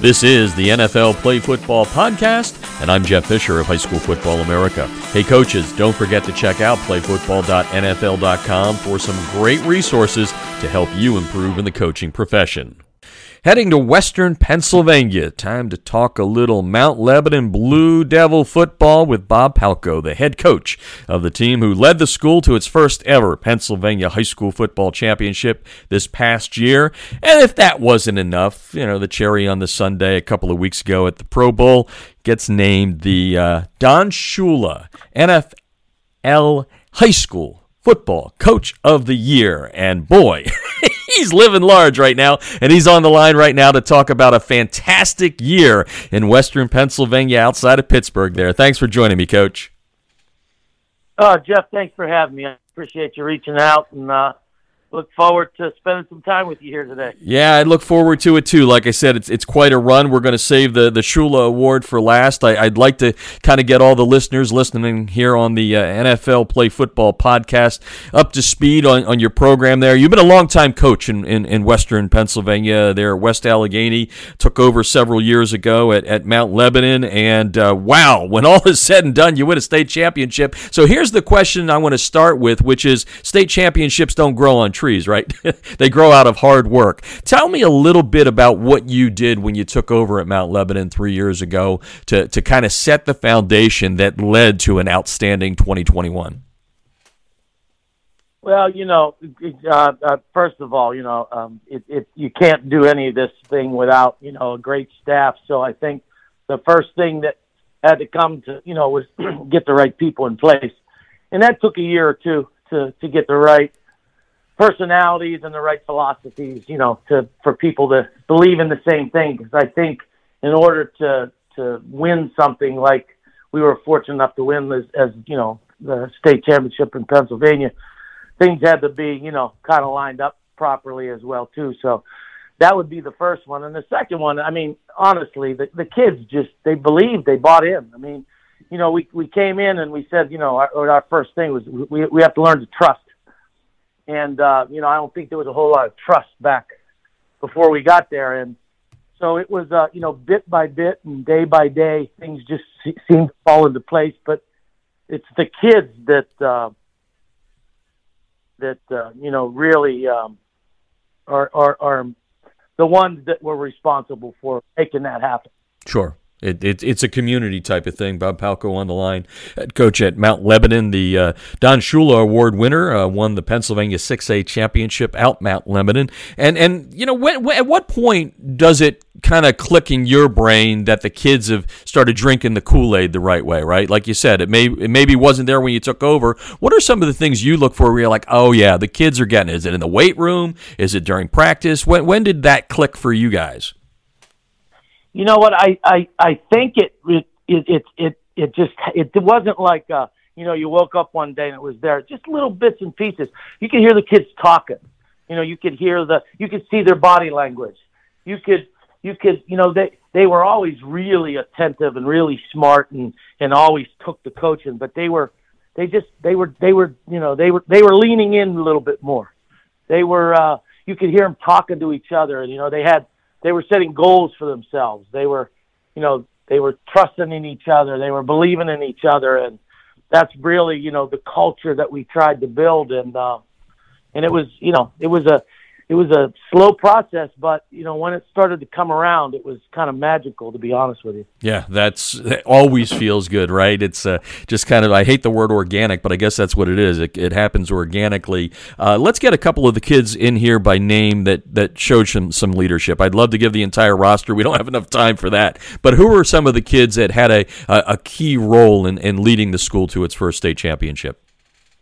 This is the NFL Play Football Podcast, and I'm Jeff Fisher of High School Football America. Hey, coaches, don't forget to check out playfootball.nfl.com for some great resources to help you improve in the coaching profession. Heading to Western Pennsylvania, time to talk a little Mount Lebanon Blue Devil football with Bob Palko, the head coach of the team who led the school to its first ever Pennsylvania High School Football Championship this past year. And if that wasn't enough, you know, the cherry on the sundae a couple of weeks ago at the Pro Bowl gets named the uh, Don Shula NFL High School Football Coach of the Year. And boy, he's living large right now, and he's on the line right now to talk about a fantastic year in Western Pennsylvania outside of Pittsburgh there. Thanks for joining me, Coach. Uh, Jeff, thanks for having me. I appreciate you reaching out and uh, look forward to spending some time with you here today. Yeah, I look forward to it too. Like I said, it's it's quite a run. We're going to save the the Shula Award for last. I, would like to kind of get all the listeners listening here on the uh, NFL Play Football podcast up to speed on, on your program there. You've been a long time coach in, in, in Western Pennsylvania. There, West Allegheny took over several years ago at, at Mount Lebanon, and uh, wow, when all is said and done, you win a state championship. So here's the question I want to start with, which is state championships don't grow on trees, right? they grow out of hard work. Tell me a little bit about what you did when you took over at Mount Lebanon three years ago to, to kind of set the foundation that led to an outstanding 2021. Well, you know, uh, uh, first of all, you know, um, it, it, you can't do any of this thing without, you know, a great staff. So I think the first thing that had to come to, you know, was get the right people in place. And that took a year or two to, to get the right personalities and the right philosophies, you know, to for people to believe in the same thing. Because I think in order to to win something like we were fortunate enough to win as, as you know the state championship in Pennsylvania, things had to be you know kind of lined up properly as well too. So that would be the first one, and the second one. I mean, honestly, the the kids just they believed, they bought in. I mean. You know, we we came in and we said, you know, our, our first thing was we we have to learn to trust and uh, you know I don't think there was a whole lot of trust back before we got there, and so it was uh, you know bit by bit and day by day things just se- seemed to fall into place. But it's the kids that uh, that uh, you know really um, are, are are the ones that were responsible for making that happen. Sure. It, it, it's a community type of thing. Bob Palko on the line, head coach at Mount Lebanon, the uh, Don Shula Award winner, uh, won the Pennsylvania 6A championship out Mount Lebanon. And and you know, when, when, at what point does it kind of click in your brain that the kids have started drinking the Kool Aid the right way? Right, like you said, it may it maybe wasn't there when you took over. What are some of the things you look for where you're like, oh yeah, the kids are getting? It. Is it in the weight room? Is it during practice? When when did that click for you guys? You know what? I I I think it it it it it just it wasn't like uh you know you woke up one day and it was there. Just little bits and pieces. You could hear the kids talking. You know, you could hear the you could see their body language. You could you could you know they they were always really attentive and really smart and and always took the coaching, but they were they just they were they were you know they were they were leaning in a little bit more. They were uh you could hear them talking to each other and you know they had they were setting goals for themselves. They were, you know, they were trusting in each other. They were believing in each other, and that's really, you know, the culture that we tried to build. And uh, and it was, you know, it was a it was a slow process, but you know when it started to come around, it was kind of magical, to be honest with you. Yeah, that's that always feels good, right? It's uh, just kind of I hate the word organic, but I guess that's what it is. It, it happens organically. Uh, let's get a couple of the kids in here by name that that showed some some leadership. I'd love to give the entire roster. We don't have enough time for that, but who are some of the kids that had a a, a key role in, in leading the school to its first state championship?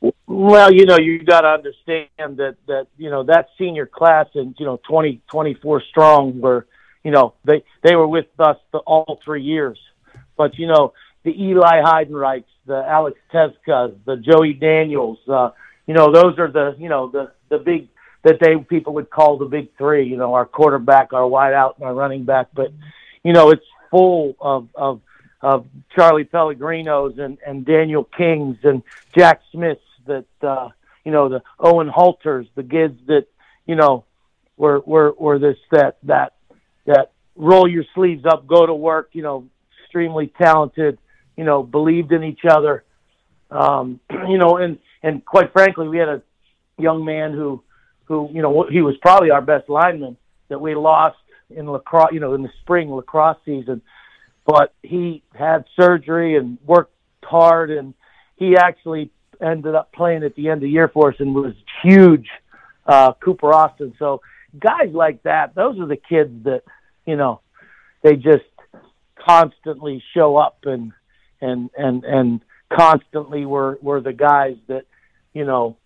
Well, you know, you got to understand that that you know that senior class and you know twenty twenty four strong were, you know, they they were with us the, all three years, but you know the Eli Heidenreichs, the Alex Tezkas, the Joey Daniels, uh, you know, those are the you know the the big that they people would call the big three. You know, our quarterback, our wideout, and our running back. But you know, it's full of of of Charlie Pellegrinos and and Daniel Kings and Jack Smiths that uh, you know the Owen Halters, the kids that you know were were were this that that that roll your sleeves up, go to work. You know, extremely talented. You know, believed in each other. Um, you know, and and quite frankly, we had a young man who who you know he was probably our best lineman that we lost in lacrosse. You know, in the spring lacrosse season, but he had surgery and worked hard, and he actually ended up playing at the end of the year for us and was huge. Uh, Cooper Austin. So guys like that, those are the kids that you know they just constantly show up and and and and constantly were were the guys that you know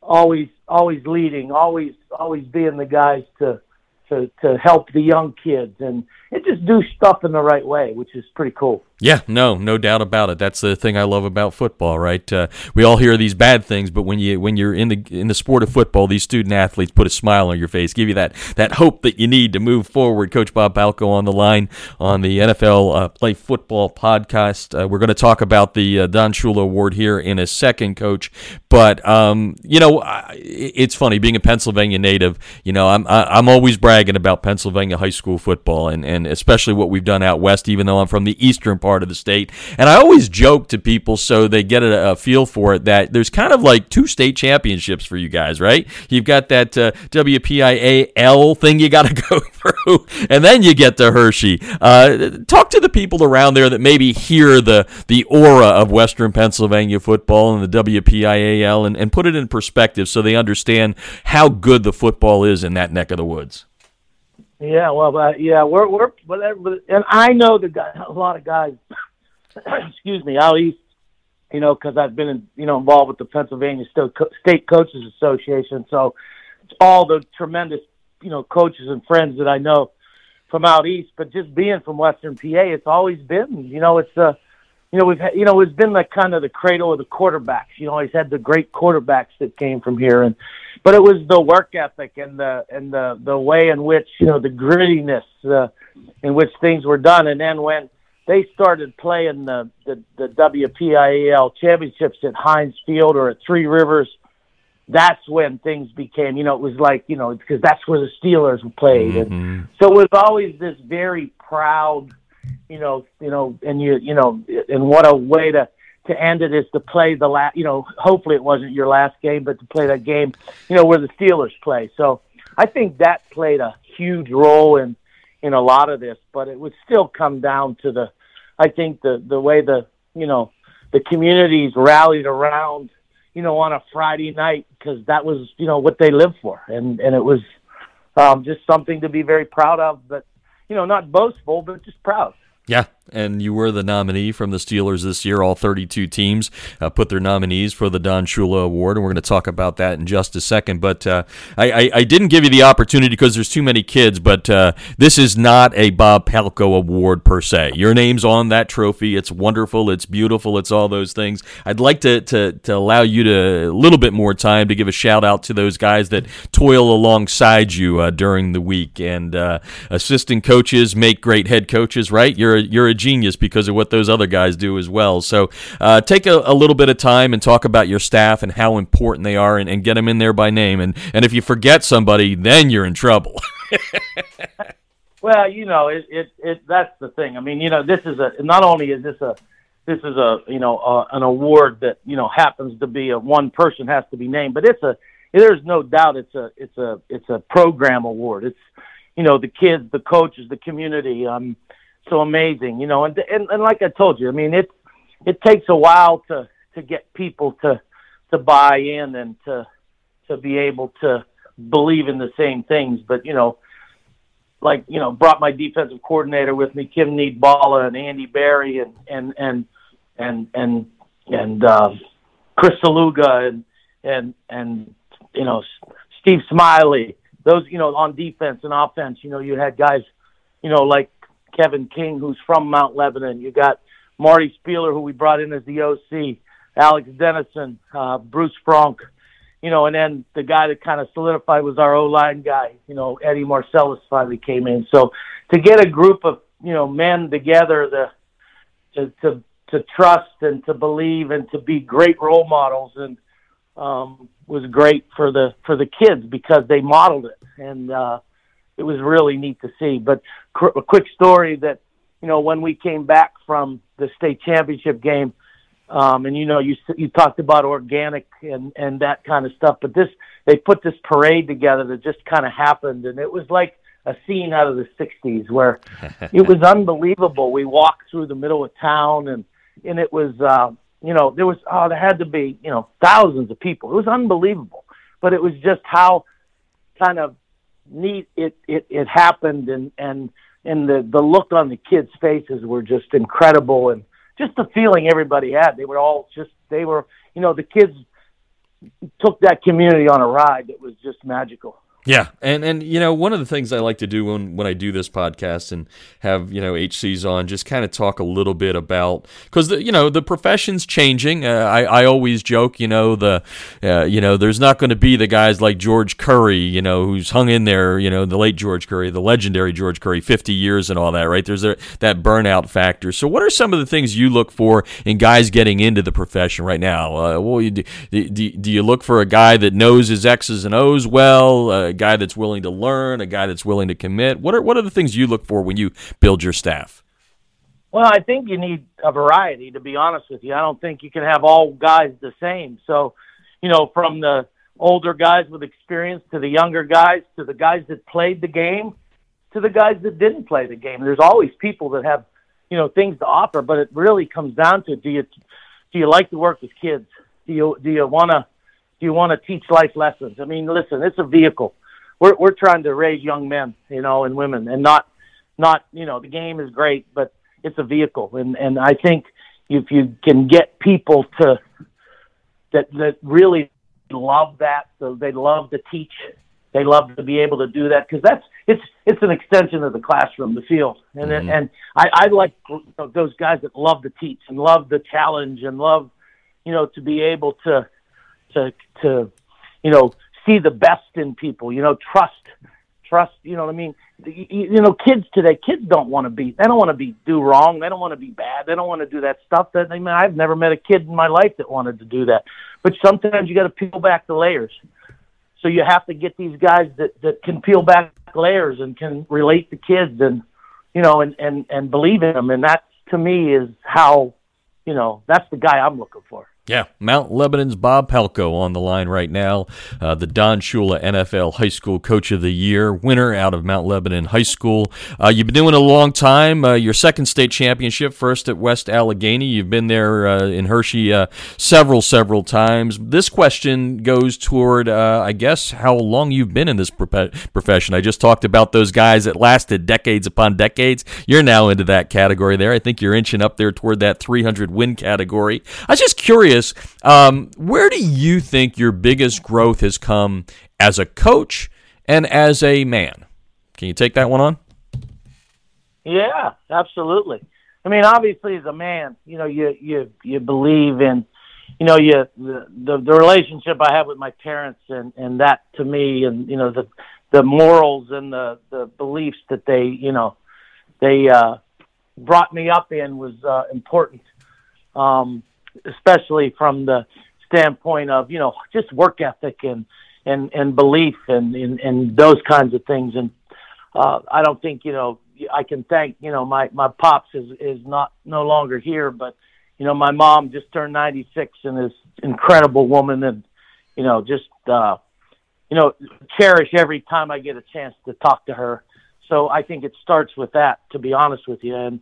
always always leading always always being the guys to to to help the young kids and and just do stuff in the right way which is pretty cool yeah, no, no doubt about it. That's the thing I love about football, right? Uh, we all hear these bad things, but when you when you're in the in the sport of football, these student athletes put a smile on your face, give you that that hope that you need to move forward. Coach Bob Palko on the line on the NFL uh, Play Football podcast. Uh, we're going to talk about the uh, Don Shula Award here in a second, Coach. But um, you know, it's funny being a Pennsylvania native. You know, I'm I'm always bragging about Pennsylvania high school football, and and especially what we've done out west. Even though I'm from the eastern part of the state. And I always joke to people so they get a, a feel for it that there's kind of like two state championships for you guys, right? You've got that uh, WPIAL thing you got to go through, and then you get to Hershey. Uh, talk to the people around there that maybe hear the the aura of Western Pennsylvania football and the WPIAL, and, and put it in perspective so they understand how good the football is in that neck of the woods. Yeah, well, uh, yeah, we're we're whatever, and I know the guy, a lot of guys. excuse me, out east, you know, because I've been in, you know involved with the Pennsylvania State Coaches Association, so it's all the tremendous you know coaches and friends that I know from out east. But just being from Western PA, it's always been, you know, it's uh, you know, we've had, you know, it's been like kind of the cradle of the quarterbacks. You know, he's had the great quarterbacks that came from here, and but it was the work ethic and the and the the way in which you know the grittiness uh, in which things were done. And then when they started playing the the, the WPIAL championships at Heinz Field or at Three Rivers, that's when things became. You know, it was like you know because that's where the Steelers played, mm-hmm. and so it was always this very proud you know, you know, and you, you know, and what a way to to end it is to play the last. You know, hopefully it wasn't your last game, but to play that game, you know, where the Steelers play. So I think that played a huge role in in a lot of this, but it would still come down to the. I think the the way the you know the communities rallied around you know on a Friday night because that was you know what they lived for, and and it was um, just something to be very proud of, but you know not boastful, but just proud. Yeah, and you were the nominee from the Steelers this year. All 32 teams uh, put their nominees for the Don Shula Award, and we're going to talk about that in just a second. But uh, I, I, I, didn't give you the opportunity because there's too many kids, but uh, this is not a Bob Palko Award per se. Your name's on that trophy. It's wonderful. It's beautiful. It's all those things. I'd like to, to, to allow you to a little bit more time to give a shout out to those guys that toil alongside you uh, during the week. And uh, assistant coaches make great head coaches, right? You're you're a genius because of what those other guys do as well. So uh, take a, a, little bit of time and talk about your staff and how important they are and, and get them in there by name. And, and if you forget somebody, then you're in trouble. well, you know, it, it, it, that's the thing. I mean, you know, this is a, not only is this a, this is a, you know, uh, an award that, you know, happens to be a one person has to be named, but it's a, there's no doubt it's a, it's a, it's a program award. It's, you know, the kids, the coaches, the community. Um, so amazing, you know. And and, and like I told you, I mean, it it takes a while to to get people to to buy in and to to be able to believe in the same things. But you know, like you know, brought my defensive coordinator with me, Kim Needballa and Andy Barry and and and and and and uh, Chris Saluga and and and you know Steve Smiley. Those you know on defense and offense, you know, you had guys, you know, like Kevin King, who's from Mount Lebanon. You got Marty Spieler, who we brought in as the OC, Alex Dennison, uh, Bruce Frank, you know, and then the guy that kind of solidified was our O line guy, you know, Eddie Marcellus finally came in. So to get a group of you know men together the, to to to trust and to believe and to be great role models and um, was great for the for the kids because they modeled it and uh, it was really neat to see. But a quick story that you know when we came back from the state championship game, um, and you know you you talked about organic and and that kind of stuff, but this they put this parade together that just kind of happened, and it was like a scene out of the '60s where it was unbelievable. We walked through the middle of town, and and it was uh, you know there was oh there had to be you know thousands of people. It was unbelievable, but it was just how kind of neat it it it happened and and and the the look on the kids' faces were just incredible and just the feeling everybody had. They were all just they were you know the kids took that community on a ride that was just magical. Yeah, and and you know one of the things I like to do when when I do this podcast and have you know HCs on, just kind of talk a little bit about because you know the profession's changing. Uh, I I always joke, you know the uh, you know there's not going to be the guys like George Curry, you know who's hung in there, you know the late George Curry, the legendary George Curry, 50 years and all that, right? There's a, that burnout factor. So what are some of the things you look for in guys getting into the profession right now? Uh, well, do, do, do you look for a guy that knows his X's and O's well? Guy that's willing to learn, a guy that's willing to commit? What are what are the things you look for when you build your staff? Well, I think you need a variety. To be honest with you, I don't think you can have all guys the same. So, you know, from the older guys with experience to the younger guys to the guys that played the game to the guys that didn't play the game. There's always people that have, you know, things to offer, but it really comes down to do you do you like to work with kids? Do you do you want to do you want to teach life lessons? I mean, listen, it's a vehicle we're we're trying to raise young men, you know, and women, and not not you know the game is great, but it's a vehicle, and and I think if you can get people to that that really love that, so they love to teach, they love to be able to do that because that's it's it's an extension of the classroom, the field, and mm-hmm. and I, I like those guys that love to teach and love the challenge and love, you know, to be able to to to you know see the best in people. You know, trust, trust. You know what I mean? You, you know, kids today, kids don't want to be. They don't want to be do wrong. They don't want to be bad. They don't want to do that stuff. That I mean, I've never met a kid in my life that wanted to do that. But sometimes you got to peel back the layers. So you have to get these guys that that can peel back layers and can relate to kids and you know and and and believe in them. And that to me is how you know that's the guy I'm looking for. Yeah, Mount Lebanon's Bob Palko on the line right now. Uh, the Don Shula NFL High School Coach of the Year, winner out of Mount Lebanon High School. Uh, you've been doing a long time. Uh, your second state championship, first at West Allegheny. You've been there uh, in Hershey uh, several, several times. This question goes toward, uh, I guess, how long you've been in this profession. I just talked about those guys that lasted decades upon decades. You're now into that category there. I think you're inching up there toward that 300 win category. I was just curious curious, um, where do you think your biggest growth has come as a coach and as a man? Can you take that one on? Yeah, absolutely. I mean, obviously, as a man, you know, you you you believe in, you know, you the the, the relationship I have with my parents, and and that to me, and you know, the the morals and the the beliefs that they, you know, they uh, brought me up in was uh, important. Um, especially from the standpoint of you know just work ethic and and and belief and and, and those kinds of things. And uh, I don't think you know I can thank you know my my pops is is not no longer here, but you know my mom just turned 96 and is incredible woman and you know just uh, you know cherish every time I get a chance to talk to her. So I think it starts with that, to be honest with you. And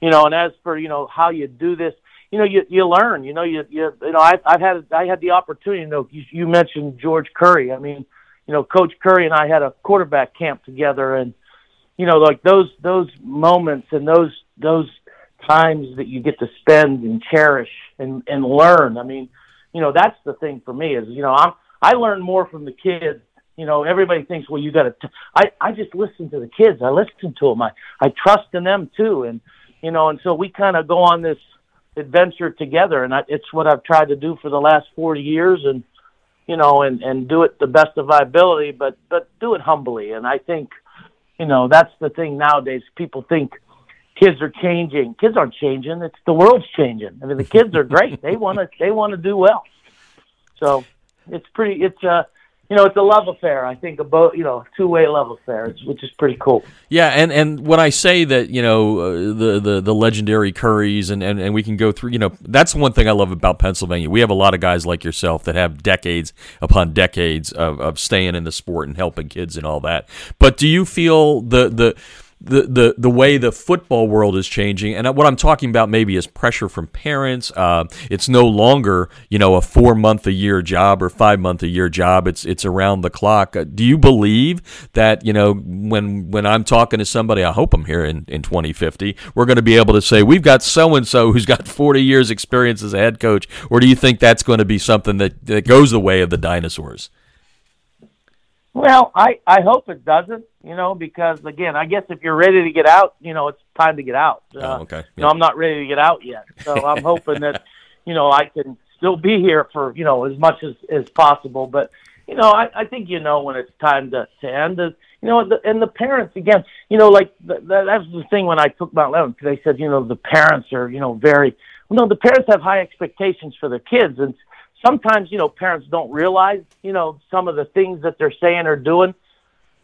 you know, and as for you know how you do this, you know, you you learn. You know, you you you know, I've I've had I had the opportunity. You know, you, you mentioned George Curry. I mean, you know, Coach Curry and I had a quarterback camp together, and you know, like those those moments and those those times that you get to spend and cherish and and learn. I mean, you know, that's the thing for me is you know I'm I learn more from the kids. You know, everybody thinks, well, you got to. I I just listen to the kids. I listen to them. I I trust in them too, and you know, and so we kind of go on this adventure together, and I, it's what I've tried to do for the last 40 years, and you know, and and do it the best of my ability, but but do it humbly. And I think, you know, that's the thing nowadays. People think kids are changing. Kids aren't changing. It's the world's changing. I mean, the kids are great. they want to they want to do well. So it's pretty. It's uh, you know, it's a love affair. I think a you know, two way love affair, which is pretty cool. Yeah, and, and when I say that, you know, uh, the, the the legendary Currys, and, and, and we can go through, you know, that's one thing I love about Pennsylvania. We have a lot of guys like yourself that have decades upon decades of, of staying in the sport and helping kids and all that. But do you feel the the the, the the way the football world is changing, and what I'm talking about maybe is pressure from parents. Uh, it's no longer you know a four month a year job or five month a year job. It's it's around the clock. Uh, do you believe that you know when when I'm talking to somebody, I hope I'm here in, in 2050, we're going to be able to say we've got so and so who's got 40 years experience as a head coach, or do you think that's going to be something that, that goes the way of the dinosaurs? Well, I I hope it doesn't, you know, because again, I guess if you're ready to get out, you know, it's time to get out. Uh, oh, okay. Yeah. You know, I'm not ready to get out yet, so I'm hoping that, you know, I can still be here for you know as much as as possible. But you know, I I think you know when it's time to to end. The, you know, the, and the parents again, you know, like the, the, that's the thing when I took Mount Lebanon they said, you know, the parents are, you know, very. Well, no, the parents have high expectations for their kids, and sometimes you know parents don't realize you know some of the things that they're saying or doing.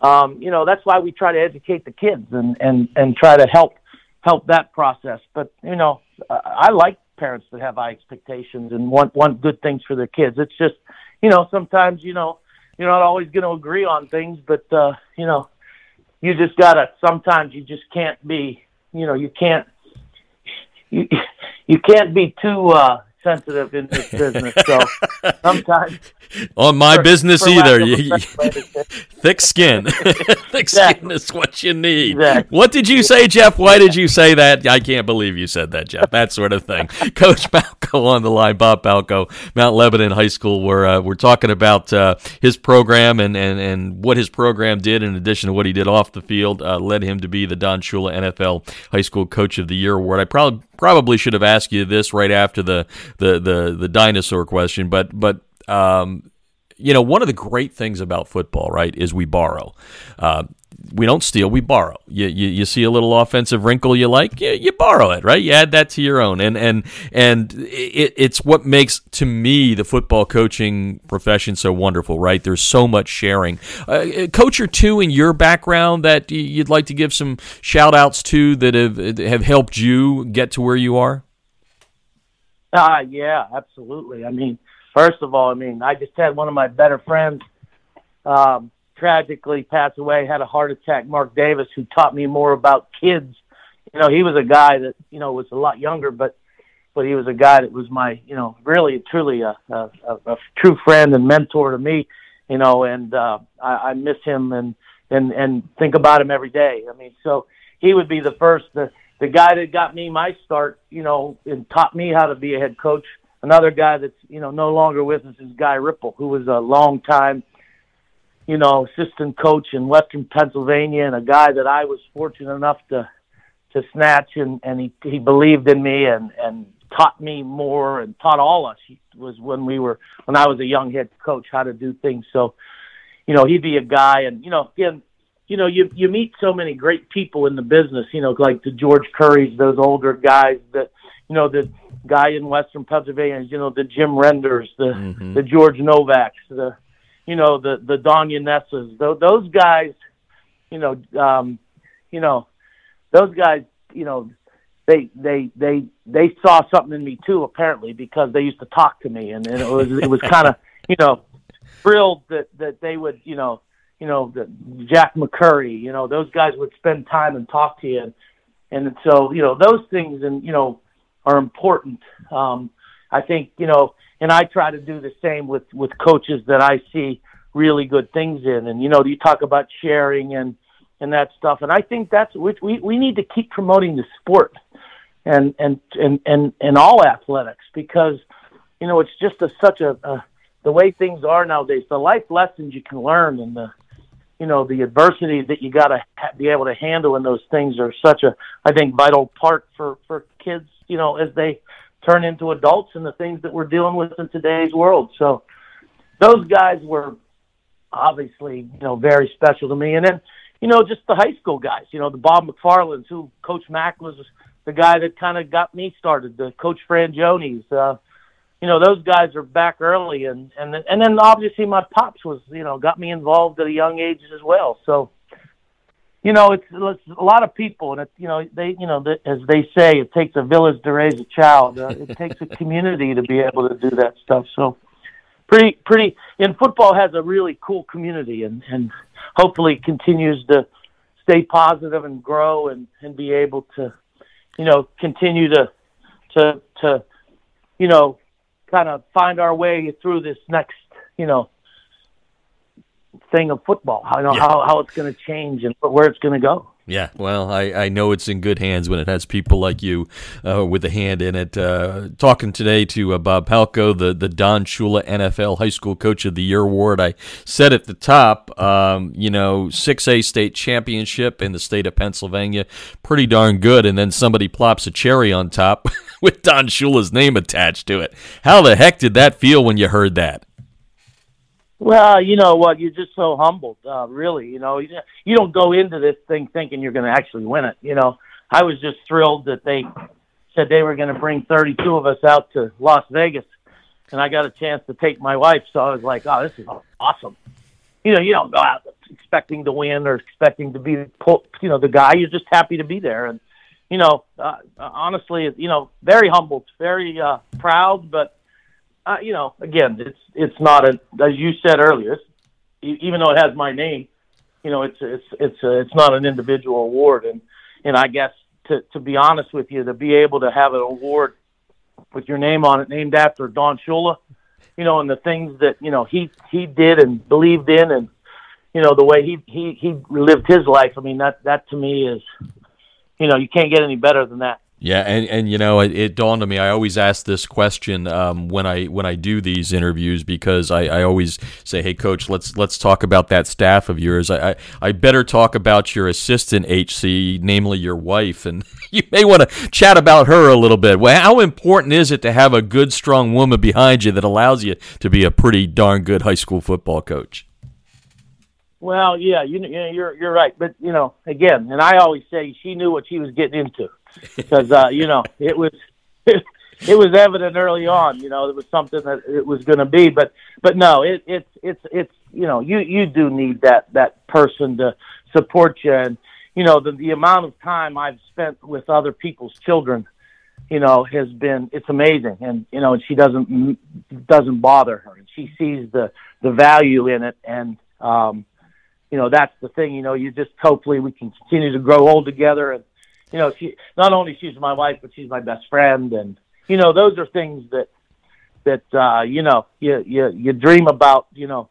Um, you know that's why we try to educate the kids and and and try to help help that process. But you know I like parents that have high expectations and want want good things for their kids. It's just you know sometimes you know you're not always going to agree on things, but uh, you know you just gotta sometimes you just can't be you know you can't you you can't be too uh sensitive in this business. So sometimes on my for, business for either. thick skin, thick exactly. skin is what you need. Exactly. What did you say, Jeff? Why did you say that? I can't believe you said that, Jeff. That sort of thing. Coach Palko on the line, Bob Palko, Mount Lebanon High School. We're uh, we're talking about uh, his program and, and and what his program did in addition to what he did off the field uh, led him to be the Don Shula NFL High School Coach of the Year award. I probably probably should have asked you this right after the the the, the dinosaur question, but but um, you know, one of the great things about football, right, is we borrow. Uh, we don't steal, we borrow. You, you, you see a little offensive wrinkle you like, you, you borrow it, right? You add that to your own, and and and it, it's what makes to me the football coaching profession so wonderful, right? There's so much sharing. Uh, coach or two in your background that you'd like to give some shout outs to that have have helped you get to where you are. Uh, yeah, absolutely. I mean, first of all, I mean, I just had one of my better friends um, tragically pass away, had a heart attack. Mark Davis, who taught me more about kids. You know, he was a guy that you know was a lot younger, but but he was a guy that was my you know really truly a, a, a, true friend and mentor to me. You know, and uh, I, I miss him and and and think about him every day. I mean, so he would be the first. The, the guy that got me my start, you know, and taught me how to be a head coach. Another guy that's you know no longer with us is Guy Ripple, who was a long time, you know, assistant coach in Western Pennsylvania, and a guy that I was fortunate enough to to snatch, and and he he believed in me and and taught me more and taught all us. He was when we were when I was a young head coach how to do things. So, you know, he'd be a guy, and you know, again, you know, you you meet so many great people in the business. You know, like the George Currys, those older guys that, you know, the guy in Western Pennsylvania, you know, the Jim Renders, the mm-hmm. the George Novaks, the, you know, the the Don Yannessas. Those, those guys, you know, um, you know, those guys, you know, they they they they saw something in me too, apparently, because they used to talk to me, and, and it was it was kind of, you know, thrilled that that they would, you know you know, the Jack McCurry, you know, those guys would spend time and talk to you. And, and so, you know, those things and, you know, are important. Um, I think, you know, and I try to do the same with, with coaches that I see really good things in. And, you know, you talk about sharing and, and that stuff. And I think that's, we, we, we need to keep promoting the sport and, and, and, and, and all athletics because, you know, it's just a, such a, a the way things are nowadays, the life lessons you can learn and the, you know the adversity that you got to ha- be able to handle in those things are such a I think vital part for for kids you know as they turn into adults and the things that we're dealing with in today's world so those guys were obviously you know very special to me and then you know just the high school guys you know the Bob McFarlands who Coach Mack was the guy that kind of got me started the Coach Fran Jones uh you know those guys are back early, and and and then obviously my pops was you know got me involved at a young age as well. So you know it's, it's a lot of people, and it, you know they you know the, as they say, it takes a village to raise a child. Uh, it takes a community to be able to do that stuff. So pretty pretty and football has a really cool community, and and hopefully continues to stay positive and grow and and be able to you know continue to to to you know kind of find our way through this next, you know, thing of football. How you know, yeah. how how it's going to change and where it's going to go. Yeah, well, I, I know it's in good hands when it has people like you uh, with a hand in it. Uh, talking today to uh, Bob Palko, the, the Don Shula NFL High School Coach of the Year award. I said at the top, um, you know, 6A state championship in the state of Pennsylvania, pretty darn good. And then somebody plops a cherry on top with Don Shula's name attached to it. How the heck did that feel when you heard that? Well, you know what? You're just so humbled, uh, really. You know, you, don't go into this thing thinking you're going to actually win it. You know, I was just thrilled that they said they were going to bring 32 of us out to Las Vegas, and I got a chance to take my wife. So I was like, "Oh, this is awesome." You know, you don't go out expecting to win or expecting to be, you know, the guy. You're just happy to be there, and you know, uh, honestly, you know, very humbled, very uh, proud, but uh, you know, again, it's it's not a as you said earlier. even though it has my name, you know, it's it's it's a, it's not an individual award, and and I guess to to be honest with you, to be able to have an award with your name on it, named after Don Shula, you know, and the things that you know he he did and believed in, and you know the way he he he lived his life. I mean, that that to me is, you know, you can't get any better than that. Yeah, and, and you know, it, it dawned on me. I always ask this question um, when I when I do these interviews because I, I always say, "Hey, coach, let's let's talk about that staff of yours." I, I, I better talk about your assistant HC, namely your wife, and you may want to chat about her a little bit. Well, how important is it to have a good, strong woman behind you that allows you to be a pretty darn good high school football coach? Well, yeah, you, you're you're right, but you know, again, and I always say she knew what she was getting into because uh, you know it was it, it was evident early on. You know, it was something that it was going to be, but but no, it, it's it's it's you know you you do need that that person to support you, and you know the the amount of time I've spent with other people's children you know has been it's amazing. And you know she doesn't doesn't bother her. And she sees the the value in it. And um you know that's the thing you know you just hopefully we can continue to grow old together and you know, she not only she's my wife, but she's my best friend, and you know, those are things that that uh, you know you you you dream about, you know,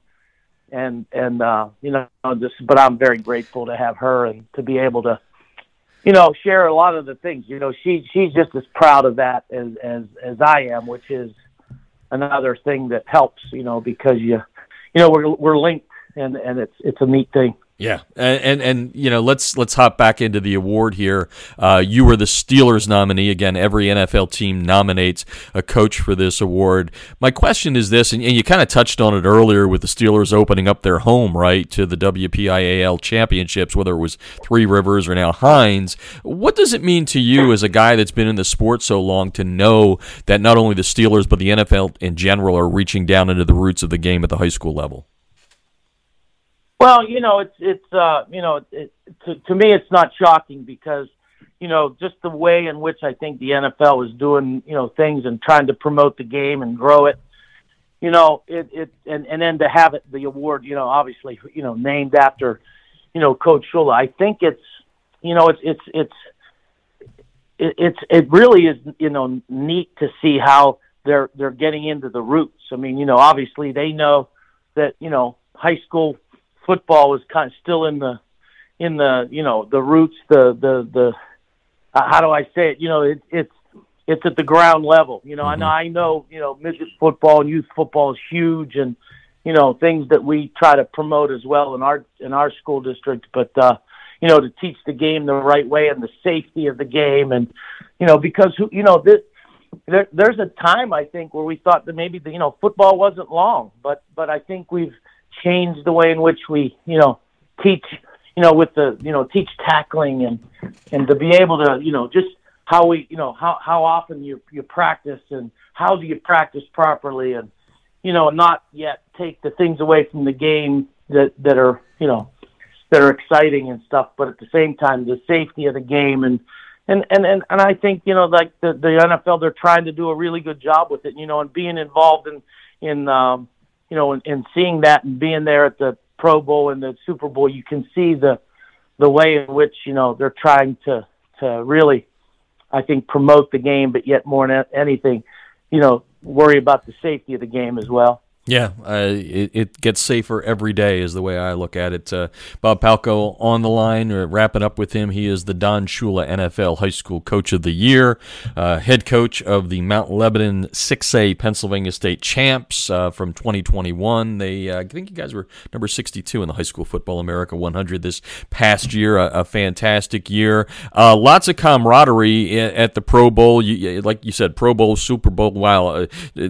and and uh, you know, just. But I'm very grateful to have her and to be able to, you know, share a lot of the things. You know, she she's just as proud of that as as as I am, which is another thing that helps. You know, because you you know we're we're linked, and and it's it's a neat thing. Yeah, and, and, and you know let's let's hop back into the award here. Uh, you were the Steelers nominee again. Every NFL team nominates a coach for this award. My question is this, and, and you kind of touched on it earlier with the Steelers opening up their home right to the WPIAL championships, whether it was Three Rivers or now Heinz. What does it mean to you as a guy that's been in the sport so long to know that not only the Steelers but the NFL in general are reaching down into the roots of the game at the high school level? Well, you know, it's it's uh, you know, it, to to me, it's not shocking because you know just the way in which I think the NFL is doing you know things and trying to promote the game and grow it. You know, it it and and then to have it the award, you know, obviously, you know, named after, you know, Coach Shula. I think it's, you know, it's it's it's it, it's it really is you know neat to see how they're they're getting into the roots. I mean, you know, obviously they know that you know high school football was kind of still in the in the you know the roots the the the uh, how do I say it you know it, it's it's at the ground level you know mm-hmm. and I know you know midget football and youth football is huge and you know things that we try to promote as well in our in our school district but uh you know to teach the game the right way and the safety of the game and you know because who you know this there, there's a time I think where we thought that maybe the, you know football wasn't long, but but I think we've change the way in which we, you know, teach, you know, with the, you know, teach tackling and and to be able to, you know, just how we, you know, how how often you you practice and how do you practice properly and you know, not yet take the things away from the game that that are, you know, that are exciting and stuff, but at the same time the safety of the game and and and and, and I think you know like the the NFL they're trying to do a really good job with it, you know, and being involved in in um, you know in, in seeing that and being there at the Pro Bowl and the Super Bowl, you can see the the way in which you know they're trying to to really, I think, promote the game, but yet more than anything, you know, worry about the safety of the game as well. Yeah, uh, it, it, gets safer every day, is the way I look at it. Uh, Bob Palko on the line, uh, wrapping up with him. He is the Don Shula NFL High School Coach of the Year, uh, head coach of the Mount Lebanon 6A Pennsylvania State Champs uh, from 2021. They, I think you guys were number 62 in the High School Football America 100 this past year. A, a fantastic year. lots of camaraderie at the Pro Bowl. You, like you said, Pro Bowl, Super Bowl. Wow,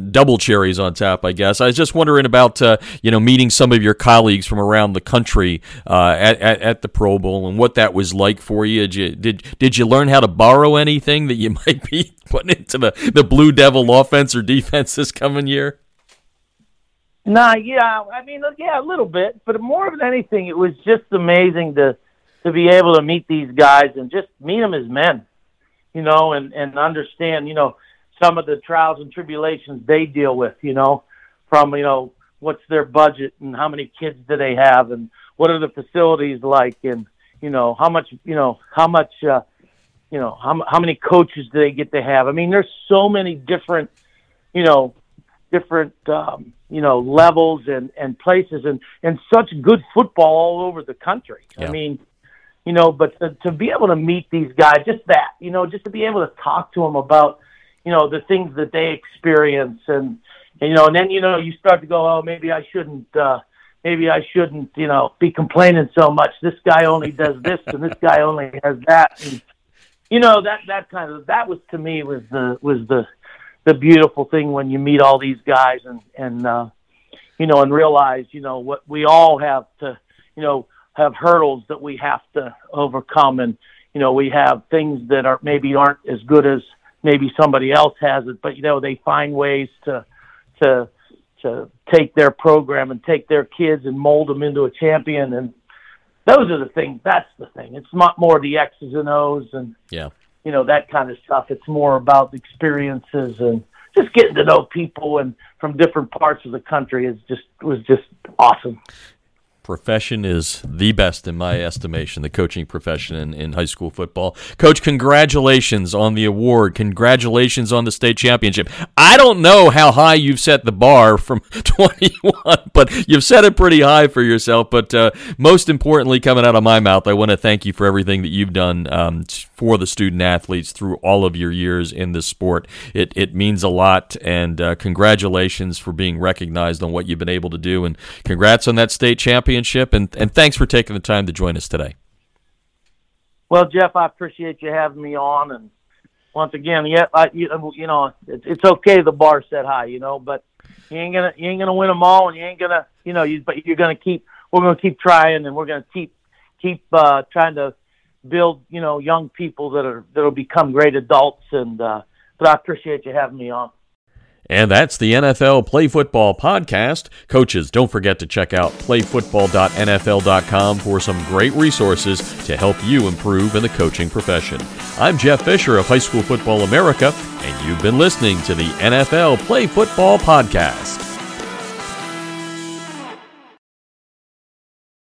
double cherries on top, I guess. I just wondering about uh, you know meeting some of your colleagues from around the country uh, at, at, at the Pro Bowl and what that was like for you. Did you did did you learn how to borrow anything that you might be putting into the the Blue Devil offense or defense this coming year? Nah, yeah, I mean, yeah, a little bit, but more than anything, it was just amazing to to be able to meet these guys and just meet them as men, you know, and and understand, you know, some of the trials and tribulations they deal with, you know, from you know what's their budget and how many kids do they have and what are the facilities like and you know how much you know how much uh, you know how how many coaches do they get to have? I mean, there's so many different you know different um, you know levels and and places and and such good football all over the country. Yeah. I mean, you know, but to, to be able to meet these guys, just that, you know, just to be able to talk to them about you know the things that they experience and and, you know, and then you know you start to go, oh, maybe I shouldn't, uh, maybe I shouldn't, you know, be complaining so much. This guy only does this, and this guy only has that, and you know that that kind of that was to me was the was the the beautiful thing when you meet all these guys and and uh, you know and realize you know what we all have to you know have hurdles that we have to overcome and you know we have things that are maybe aren't as good as maybe somebody else has it but you know they find ways to to to take their program and take their kids and mold them into a champion. And those are the things that's the thing. It's not more the x's and o's and yeah. you know that kind of stuff. It's more about experiences and just getting to know people and from different parts of the country is just was just awesome profession is the best in my estimation, the coaching profession in, in high school football. Coach, congratulations on the award. Congratulations on the state championship. I don't know how high you've set the bar from 21, but you've set it pretty high for yourself. But uh, most importantly, coming out of my mouth, I want to thank you for everything that you've done um, for the student athletes through all of your years in this sport. It, it means a lot, and uh, congratulations for being recognized on what you've been able to do. And congrats on that state championship, and, and thanks for taking the time to join us today. Well, Jeff, I appreciate you having me on, and once again, yeah, I, you, you know, it's, it's okay the bar set high, you know, but you ain't gonna you ain't gonna win them all, and you ain't gonna, you know, you but you're gonna keep we're gonna keep trying, and we're gonna keep keep uh, trying to build, you know, young people that are that'll become great adults. And uh, but I appreciate you having me on. And that's the NFL Play Football podcast. Coaches, don't forget to check out playfootball.nfl.com for some great resources to help you improve in the coaching profession. I'm Jeff Fisher of High School Football America, and you've been listening to the NFL Play Football podcast.